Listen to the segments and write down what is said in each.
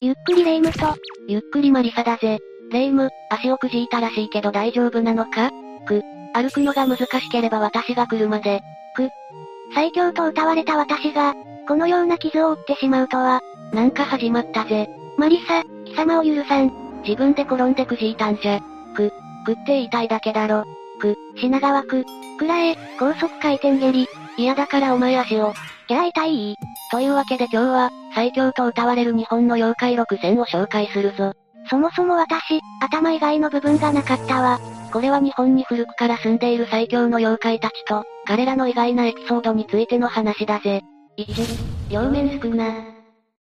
ゆっくりレ夢ムと、ゆっくりマリサだぜ。レ夢ム、足をくじいたらしいけど大丈夫なのか？く、歩くのが難しければ私が来るまで。く、最強と歌われた私が、このような傷を負ってしまうとは、なんか始まったぜ。マリサ、貴様を許さん。自分で転んでくじいたんじゃ。く、くって言いたいだけだろ。く、品川区、くらえ、高速回転蹴り。嫌だからお前足を。じゃあ痛い？というわけで今日は、最強と歌われる日本の妖怪6選を紹介するぞ。そもそも私、頭以外の部分がなかったわ。これは日本に古くから住んでいる最強の妖怪たちと、彼らの意外なエピソードについての話だぜ。1、両面スクナ。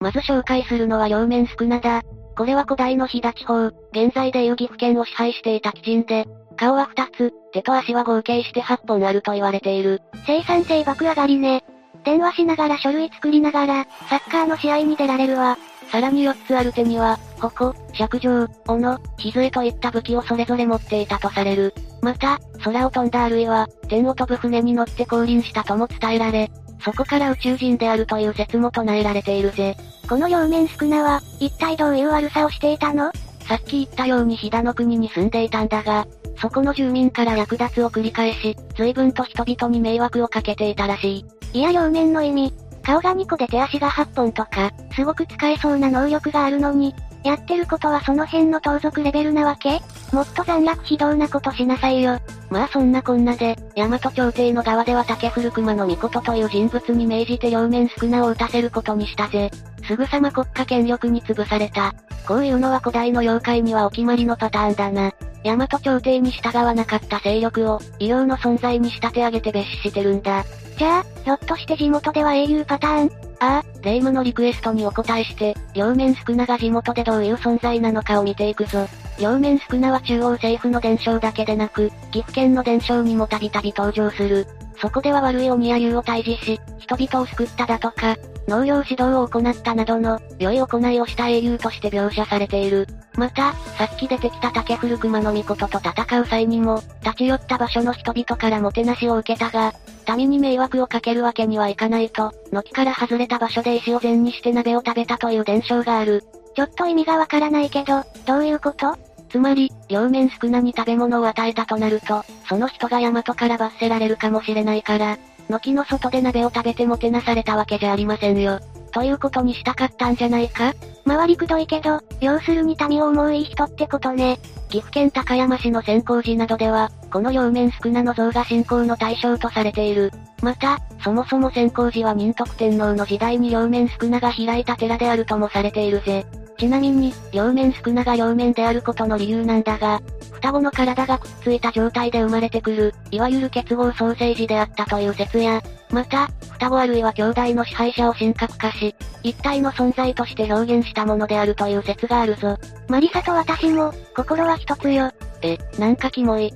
まず紹介するのは両面スクナだ。これは古代の飛騨地方、現在でいう岐阜県を支配していた鬼人で、顔は2つ、手と足は合計して8本あると言われている。生産性爆上がりね。電話しながら書類作りながら、サッカーの試合に出られるわ。さらに4つある手には、矛、尺状、斧、杖といった武器をそれぞれ持っていたとされる。また、空を飛んだあるいは、天を飛ぶ船に乗って降臨したとも伝えられ、そこから宇宙人であるという説も唱えられているぜ。この両面少なは、一体どういう悪さをしていたの？さっき言ったように飛騨の国に住んでいたんだが、そこの住民から略奪を繰り返し、随分と人々に迷惑をかけていたらしい。いや両面の意味。顔が2個で手足が8本とか、すごく使えそうな能力があるのに、やってることはその辺の盗賊レベルなわけ？もっと残虐非道なことしなさいよ。まあそんなこんなで、大和朝廷の側では竹古熊の御事という人物に命じて両面少なを打たせることにしたぜ。すぐさま国家権力に潰された。こういうのは古代の妖怪にはお決まりのパターンだな。大和朝廷に従わなかった勢力を、異様の存在に仕立て上げて別視してるんだ。じゃあ、ひょっとして地元では英雄パターン？ああ、霊夢のリクエストにお答えして、両面スクナが地元でどういう存在なのかを見ていくぞ。両面スクナは中央政府の伝承だけでなく、岐阜県の伝承にもたびたび登場する。そこでは悪い鬼や竜を退治し、人々を救っただとか、農業指導を行ったなどの、良い行いをした英雄として描写されている。また、さっき出てきた竹古熊の御事と戦う際にも、立ち寄った場所の人々からもてなしを受けたが、民に迷惑をかけるわけにはいかないと、軒から外れた場所で石を前にして鍋を食べたという伝承がある。ちょっと意味がわからないけど、どういうこと？つまり、両面少なに食べ物を与えたとなると、その人が大和から罰せられるかもしれないから、軒の外で鍋を食べてもてなされたわけじゃありませんよ。ということにしたかったんじゃないか回りくどいけど、要するに民を思ういい人ってことね。岐阜県高山市の先行寺などでは、この両面少なの像が信仰の対象とされている。また、そもそも先行寺は仁徳天皇の時代に両面少なが開いた寺であるともされているぜ。ちなみに、両面少なが両面であることの理由なんだが、双子の体がくっついた状態で生まれてくる、いわゆる結合ソーセージであったという説や、また、双子あるいは兄弟の支配者を神格化し、一体の存在として表現したものであるという説があるぞ。マリサと私も、心は一つよ。え、なんかキモい。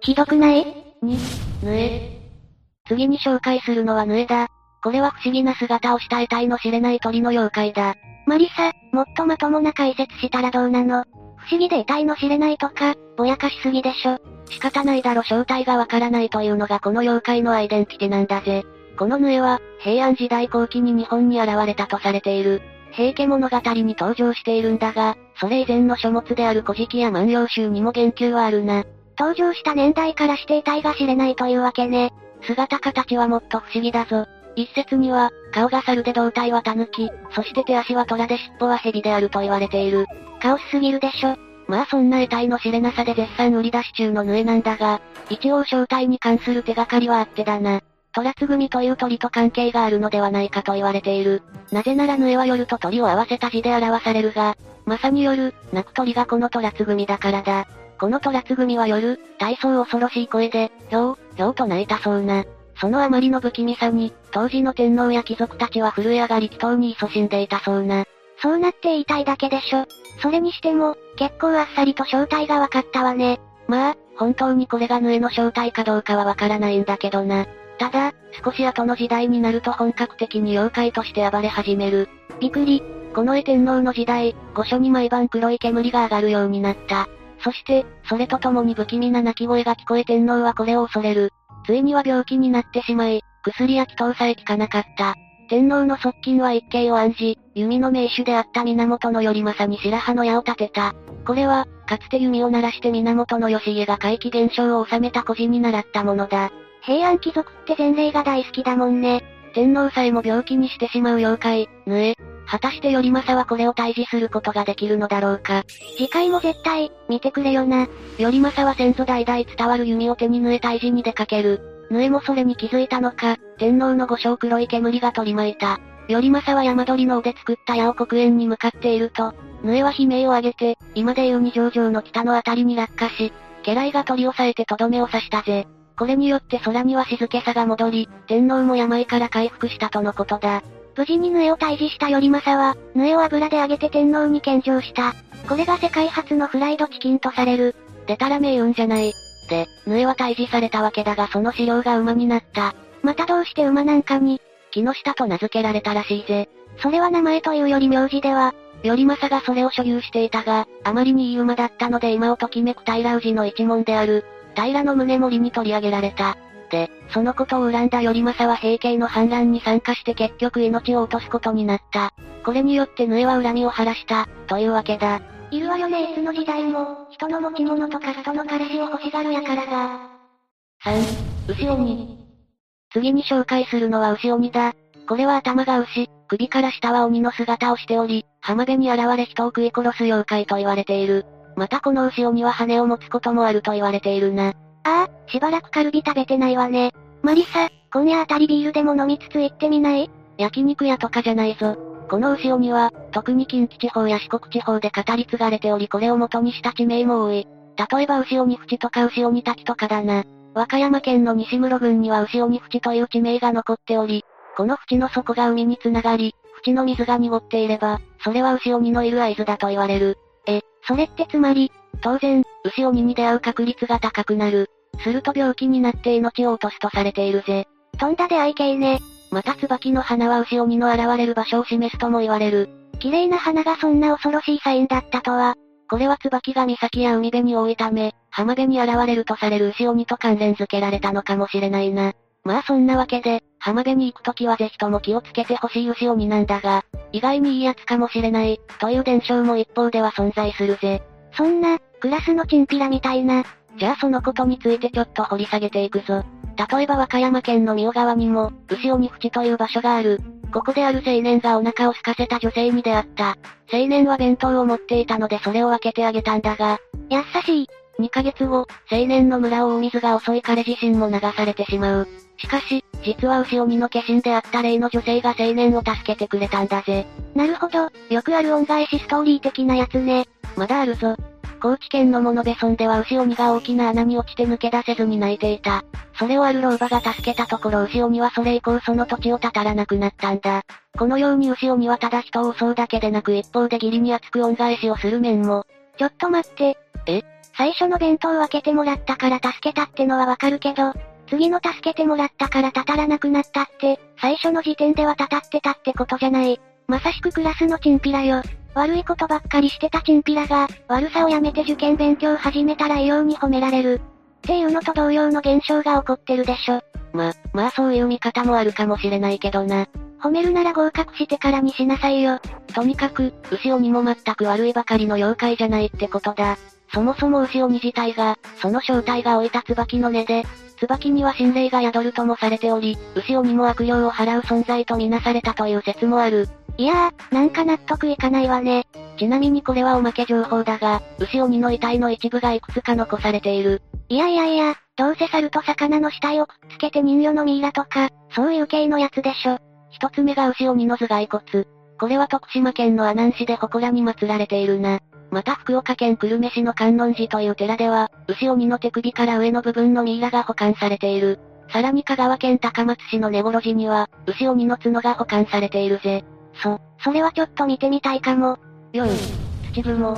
ひどくない？に、ぬえ。次に紹介するのはヌエだ。これは不思議な姿をした得体の知れない鳥の妖怪だ。マリサ、もっとまともな解説したらどうなの？不思議で得体の知れないとか、ぼやかしすぎでしょ。仕方ないだろ正体がわからないというのがこの妖怪のアイデンティティなんだぜ。このヌエは、平安時代後期に日本に現れたとされている。平家物語に登場しているんだが、それ以前の書物である古事記や万葉集にも言及はあるな。登場した年代からして遺体が知れないというわけね。姿形はもっと不思議だぞ。一説には、顔が猿で胴体は狸、そして手足は虎で尻尾は蛇であると言われている。カオスすぎるでしょ。まあそんな得体の知れなさで絶賛売り出し中のヌエなんだが、一応正体に関する手がかりはあってだな。トラツグミという鳥と関係があるのではないかと言われている。なぜならヌエは夜と鳥を合わせた字で表されるが、まさに夜、鳴く鳥がこのトラツグミだからだ。このトラツグミは夜、大層恐ろしい声で、ひょう、ひょうと鳴いたそうな。そのあまりの不気味さに、当時の天皇や貴族たちは震え上がり祈祷に勤しんでいたそうな。そうなって言いたいだけでしょ。それにしても、結構あっさりと正体が分かったわね。まあ、本当にこれがヌエの正体かどうかはわからないんだけどな。ただ、少し後の時代になると本格的に妖怪として暴れ始める。びっくり。この絵天皇の時代、御所に毎晩黒い煙が上がるようになった。そして、それとともに不気味な鳴き声が聞こえ天皇はこれを恐れる。ついには病気になってしまい、薬や祈祷さえ効かなかった。天皇の側近は一計を案じ、弓の名手であった源頼政に白羽の矢を立てた。これは、かつて弓を鳴らして源義家が怪奇現象を収めた孤児に習ったものだ。平安貴族って前例が大好きだもんね。天皇さえも病気にしてしまう妖怪、ぬえ。果たして頼政はこれを退治することができるのだろうか。次回も絶対、見てくれよな。頼政は先祖代々伝わる弓を手に縫え退治に出かける。縫えもそれに気づいたのか、天皇の御所黒い煙が取り巻いた。頼政は山鳥の尾で作った矢を黒煙に向かっていると、縫えは悲鳴を上げて、今でいう二条城の北のあたりに落下し、家来が取り押さえてとどめを刺したぜ。これによって空には静けさが戻り、天皇も病から回復したとのことだ。無事にヌエを退治した頼政は、ヌエを油で揚げて天皇に献上した。これが世界初のフライドチキンとされる。でたらめ言うんじゃない。で、ヌエは退治されたわけだがその資料が馬になった。またどうして馬なんかに、木下と名付けられたらしいぜ。それは名前というより名字では、頼政がそれを所有していたが、あまりにいい馬だったので今をときめく平氏の一門である、平の宗盛に取り上げられた。で、そのことを恨んだ頼政は平家の反乱に参加して結局命を落とすことになった。これによってヌエは恨みを晴らした、というわけだ。いるわよねいつの時代も、人の持ち物とか人の彼氏を欲しがるやからが。3、牛鬼。次に紹介するのは牛鬼だ。これは頭が牛、首から下は鬼の姿をしており、浜辺に現れ人を食い殺す妖怪と言われている。またこの牛鬼は羽を持つこともあると言われているな。ああ、しばらくカルビ食べてないわね。マリサ、今夜あたりビールでも飲みつつ行ってみない？焼肉屋とかじゃないぞ。この牛鬼は、特に近畿地方や四国地方で語り継がれておりこれを元にした地名も多い。例えば牛鬼淵とか牛鬼滝とかだな。和歌山県の西室郡には牛鬼淵という地名が残っており、この淵の底が海につながり、淵の水が濁っていれば、それは牛鬼のいる合図だと言われる。え、それってつまり、当然、牛鬼に出会う確率が高くなる。すると病気になって命を落とすとされているぜ。とんだ出会い系ね。また椿の花は牛鬼の現れる場所を示すとも言われる。綺麗な花がそんな恐ろしいサインだったとは。これは椿が岬や海辺に多いため、浜辺に現れるとされる牛鬼と関連付けられたのかもしれないな。まあそんなわけで、浜辺に行くときはぜひとも気をつけてほしい牛鬼なんだが、意外にいいやつかもしれない、という伝承も一方では存在するぜ。そんな、クラスのチンピラみたいな。じゃあそのことについてちょっと掘り下げていくぞ。例えば和歌山県の三尾川にも、牛鬼淵という場所がある。ここである青年がお腹を空かせた女性に出会った。青年は弁当を持っていたのでそれを分けてあげたんだが、優しい。2ヶ月後、青年の村を大水が襲い彼自身も流されてしまう。しかし、実は牛鬼の化身であった例の女性が青年を助けてくれたんだぜ。なるほど、よくある恩返しストーリー的なやつね。まだあるぞ。高知県の物部村では牛鬼が大きな穴に落ちて抜け出せずに泣いていた。それをある老婆が助けたところ牛鬼はそれ以降その土地をたたらなくなったんだ。このように牛鬼はただ人を襲うだけでなく一方で義理に熱く恩返しをする面も。ちょっと待って。え？最初の弁当を分けてもらったから助けたってのはわかるけど、次の助けてもらったからたたらなくなったって、最初の時点ではたたってたってことじゃない。まさしくクラスのチンピラよ。悪いことばっかりしてたチンピラが、悪さをやめて受験勉強始めたら栄養に褒められる。っていうのと同様の現象が起こってるでしょ。ま、まあそういう見方もあるかもしれないけどな。褒めるなら合格してからにしなさいよ。とにかく、牛鬼も全く悪いばかりの妖怪じゃないってことだ。そもそも牛鬼自体が、その正体が置いた椿の根で、椿には心霊が宿るともされており、牛鬼も悪霊を払う存在とみなされたという説もある。いやー、なんか納得いかないわね。ちなみにこれはおまけ情報だが、牛鬼の遺体の一部がいくつか残されている。いやいやいや、どうせ猿と魚の死体をくっつけて人魚のミイラとか、そういう系のやつでしょ。一つ目が牛鬼の頭蓋骨。これは徳島県の阿南市で祠に祀られているな。また福岡県久留米市の観音寺という寺では、牛鬼の手首から上の部分のミイラが保管されている。さらに香川県高松市の根室寺には、牛鬼の角が保管されているぜ。そ、それはちょっと見てみたいかも。よい、土雲。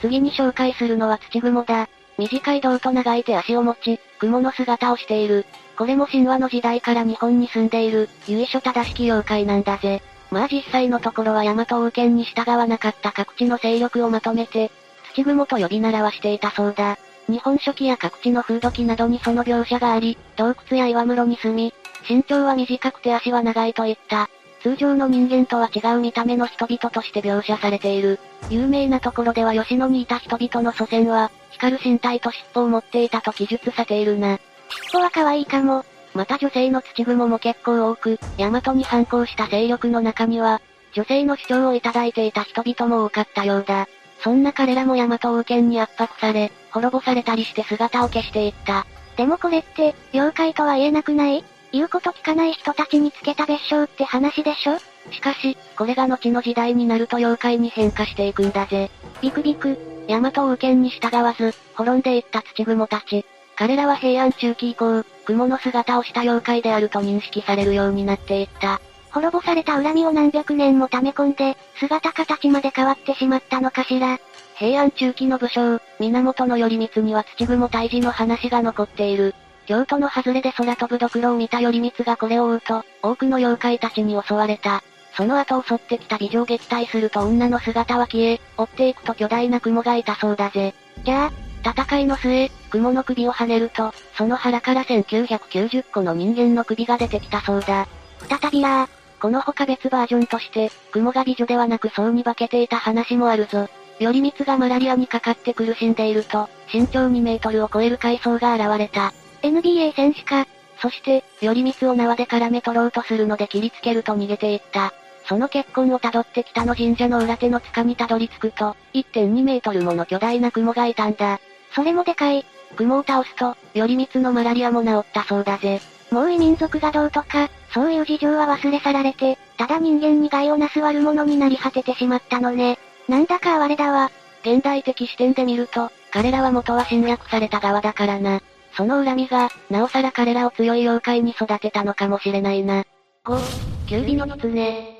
次に紹介するのは土雲だ。短い胴と長い手足を持ち、雲の姿をしている。これも神話の時代から日本に住んでいる、由緒正しき妖怪なんだぜ。まあ実際のところは大和王権に従わなかった各地の勢力をまとめて、土雲と呼び習わしていたそうだ。日本書紀や各地の風土記などにその描写があり、洞窟や岩室に住み、身長は短くて足は長いといった、通常の人間とは違う見た目の人々として描写されている。有名なところでは吉野にいた人々の祖先は、光る身体と尻尾を持っていたと記述されているな。尻尾は可愛いかも。また女性の土雲も結構多く、大和に反抗した勢力の中には、女性の主張をいただいていた人々も多かったようだ。そんな彼らも大和王権に圧迫され、滅ぼされたりして姿を消していった。でもこれって、妖怪とは言えなくない？言うこと聞かない人たちにつけた別称って話でしょ？しかし、これが後の時代になると妖怪に変化していくんだぜ。ビクビク、大和王権に従わず、滅んでいった土雲たち。彼らは平安中期以降、雲の姿をした妖怪であると認識されるようになっていった。滅ぼされた恨みを何百年も溜め込んで、姿形まで変わってしまったのかしら。平安中期の武将、源頼光には土雲退治の話が残っている。京都の外れで空飛ぶドクロを見た頼光がこれを追うと、多くの妖怪たちに襲われた。その後襲ってきた美女を撃退すると女の姿は消え、追っていくと巨大な雲がいたそうだぜ。じゃあ、戦いの末、雲の首を跳ねると、その腹から1990個の人間の首が出てきたそうだ。再びやこの他別バージョンとして、雲が美女ではなく層に化けていた話もあるぞ。頼光がマラリアにかかって苦しんでいると、身長2メートルを超える階層が現れた。NBA 選手か。そして、頼光を縄で絡め取ろうとするので切りつけると逃げていった。その結婚をたどって北の神社の裏手の塚にたどり着くと、1.2メートルもの巨大な雲がいたんだ。それもでかい。雲を倒すと、頼光のマラリアも治ったそうだぜ。もう異民族がどうとか、そういう事情は忘れ去られて、ただ人間に害をなす悪者になり果ててしまったのね。なんだか哀れだわ。現代的視点で見ると、彼らは元は侵略された側だからな。その恨みが、なおさら彼らを強い妖怪に育てたのかもしれないな。5、キュービの狐。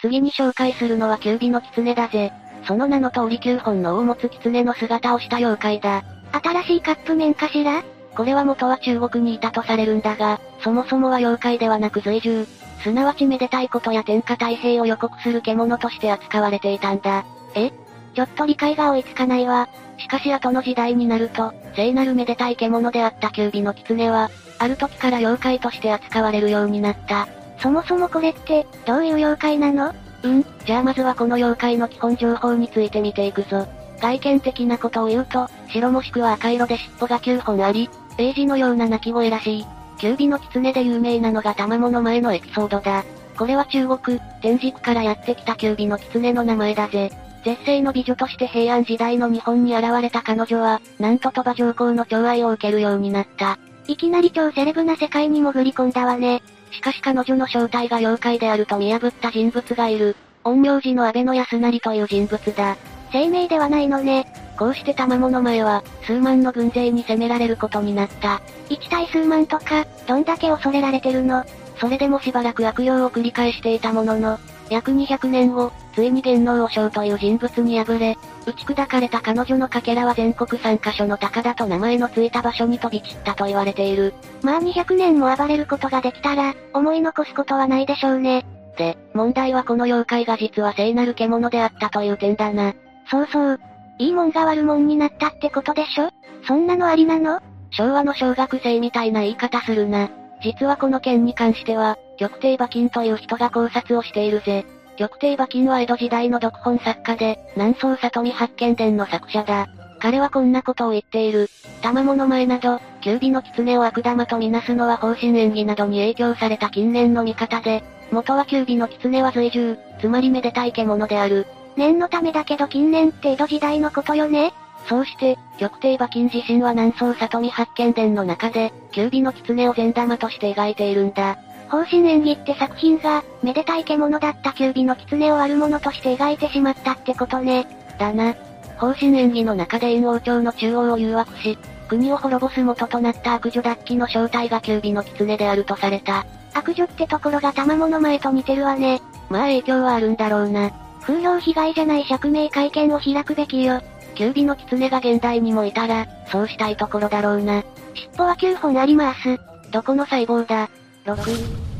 次に紹介するのはキュービの狐だぜ。その名の通り9本の尾を持つ狐の姿をした妖怪だ。新しいカップ麺かしら？これは元は中国にいたとされるんだが、そもそもは妖怪ではなく随獣、すなわちめでたいことや天下太平を予告する獣として扱われていたんだ。え？ちょっと理解が追いつかないわ。しかし後の時代になると、聖なるめでたい獣であった九尾の狐は、ある時から妖怪として扱われるようになった。そもそもこれって、どういう妖怪なの？うん、じゃあまずはこの妖怪の基本情報について見ていくぞ。外見的なことを言うと、白もしくは赤色で尻尾が9本あり、英字のような鳴き声らしい。九尾の狐で有名なのが卵の前のエピソードだ。これは中国、天竺からやってきた九尾の狐の名前だぜ。絶世の美女として平安時代の日本に現れた彼女は、なんと鳥羽上皇の寵愛を受けるようになった。いきなり超セレブな世界に潜り込んだわね。しかし彼女の正体が妖怪であると見破った人物がいる。陰陽師の安倍の安成という人物だ。生命ではないのね。こうして玉物前は、数万の軍勢に攻められることになった。一対数万とか、どんだけ恐れられてるの？それでもしばらく悪用を繰り返していたものの、約200年後、ついに元能和尚という人物に敗れ、打ち砕かれた彼女のかけらは全国3カ所の高田と名前のついた場所に飛び散ったと言われている。まあ200年も暴れることができたら、思い残すことはないでしょうね。で、問題はこの妖怪が実は聖なる獣であったという点だな。そうそう。いいもんが悪もんになったってことでしょ？そんなのありなの？昭和の小学生みたいな言い方するな。実はこの件に関しては、玉帝馬金という人が考察をしているぜ。玉帝馬金は江戸時代の読本作家で、南宋里見八犬伝の作者だ。彼はこんなことを言っている。玉物前など、九尾の狐を悪玉とみなすのは方針演技などに影響された近年の見方で、元は九尾の狐は随獣、つまりめでたい獣である。念のためだけど近年って江戸時代のことよね？そうして、玉帝馬金自身は南宋里見八犬伝の中で、九尾の狐を善玉として描いているんだ。方針演技って作品が、めでたい獣だった九尾の狐を悪者として描いてしまったってことね。だな。方針演技の中で陰王朝の中央を誘惑し、国を滅ぼす元となった悪女脱起の正体が九尾の狐であるとされた。悪女ってところが玉物前と似てるわね。まあ影響はあるんだろうな。風評被害じゃない釈明会見を開くべきよ。九尾の狐が現代にもいたら、そうしたいところだろうな。尻尾は9本あります。どこの細胞だ？?6、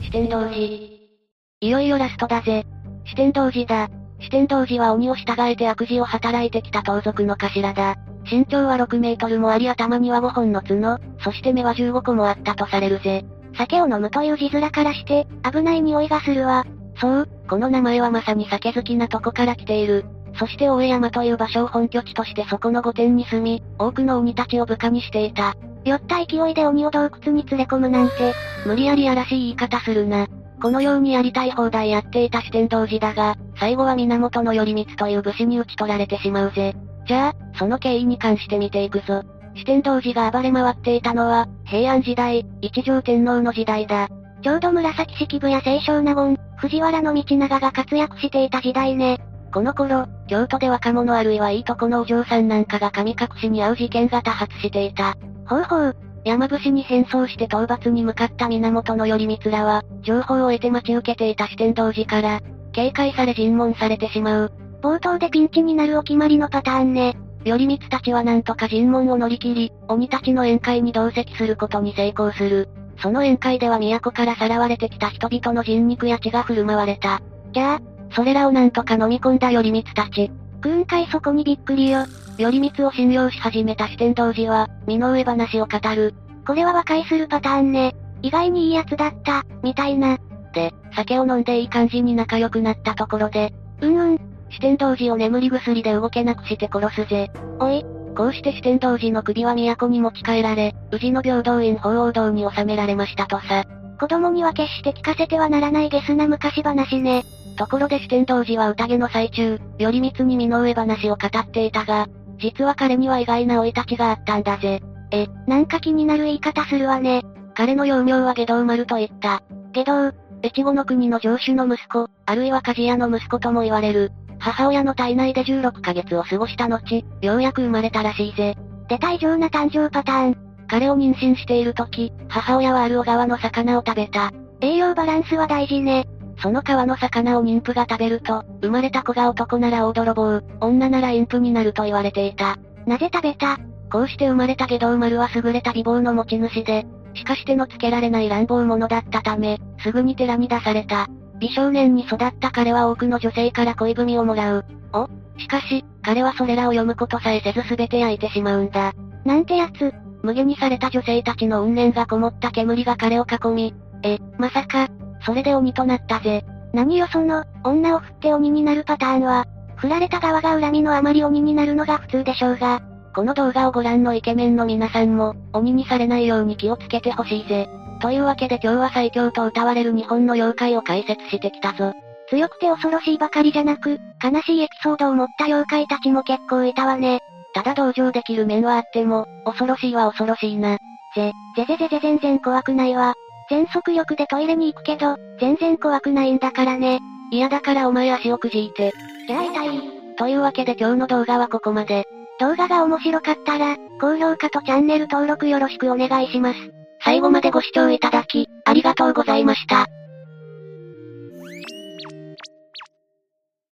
四天童寺。いよいよラストだぜ。四天童寺だ。四天童寺は鬼を従えて悪事を働いてきた盗賊の頭だ。身長は6メートルもあり頭には5本の角、そして目は15個もあったとされるぜ。酒を飲むという字面からして、危ない匂いがするわ。そう、この名前はまさに酒好きなとこから来ている。そして大江山という場所を本拠地としてそこの御殿に住み、多くの鬼たちを部下にしていた。酔った勢いで鬼を洞窟に連れ込むなんて、無理やりやらしい言い方するな。このようにやりたい放題やっていた四天王寺だが、最後は源頼光という武士に討ち取られてしまうぜ。じゃあ、その経緯に関して見ていくぞ。四天王寺が暴れ回っていたのは、平安時代、一条天皇の時代だ。ちょうど紫式部や清少納言、藤原道長が活躍していた時代ね。この頃、京都で若者あるいはいいとこのお嬢さんなんかが神隠しに遭う事件が多発していた。ほうほう。山伏に変装して討伐に向かった源頼光らは、情報を得て待ち受けていた四天王寺から、警戒され尋問されてしまう。冒頭でピンチになるお決まりのパターンね。頼光たちはなんとか尋問を乗り切り、鬼たちの宴会に同席することに成功する。その宴会では都からさらわれてきた人々の人肉や血が振る舞われた。じゃあ、それらをなんとか飲み込んだ頼光たち。軍会そこにびっくりよ。頼光を信用し始めた四天王寺は、身の上話を語る。これは和解するパターンね。意外にいいやつだった、みたいな。で、酒を飲んでいい感じに仲良くなったところで、うんうん。四天王寺を眠り薬で動けなくして殺すぜ。おい。こうして四天王寺の首は都に持ち帰られ、宇治の平等院法王堂に収められましたとさ。子供には決して聞かせてはならないゲスな昔話ね。ところで四天王寺は宴の最中、頼光に身の上話を語っていたが、実は彼には意外な生い立ちがあったんだぜ。え、なんか気になる言い方するわね。彼の幼名は下道丸と言った。下道、越後の国の城主の息子、あるいは鍛冶屋の息子とも言われる。母親の体内で16ヶ月を過ごした後、ようやく生まれたらしいぜ。出た異常な誕生パターン。彼を妊娠している時、母親はある小川の魚を食べた。栄養バランスは大事ね。その川の魚を妊婦が食べると、生まれた子が男なら大泥棒、女なら妊婦になると言われていた。なぜ食べた？こうして生まれた下道丸は優れた美貌の持ち主で、しかし手のつけられない乱暴者だったため、すぐに寺に出された。美少年に育った彼は多くの女性から恋文をもらう。おしかし、彼はそれらを読むことさえせず全て焼いてしまうんだ。なんてやつ？無下にされた女性たちの怨念がこもった煙が彼を囲み、え、まさか、それで鬼となったぜ。何よその、女を振って鬼になるパターンは、振られた側が恨みのあまり鬼になるのが普通でしょうが。この動画をご覧のイケメンの皆さんも、鬼にされないように気をつけてほしいぜ。というわけで今日は最強と謳われる日本の妖怪を解説してきたぞ。強くて恐ろしいばかりじゃなく、悲しいエピソードを持った妖怪たちも結構いたわね。ただ同情できる面はあっても、恐ろしいは恐ろしいな。ぜ、ぜぜぜぜ全然怖くないわ。全速力でトイレに行くけど、全然怖くないんだからね。嫌だからお前足をくじいて。じゃあ痛い。というわけで今日の動画はここまで。動画が面白かったら、高評価とチャンネル登録よろしくお願いします。最後までご視聴いただき、ありがとうございました。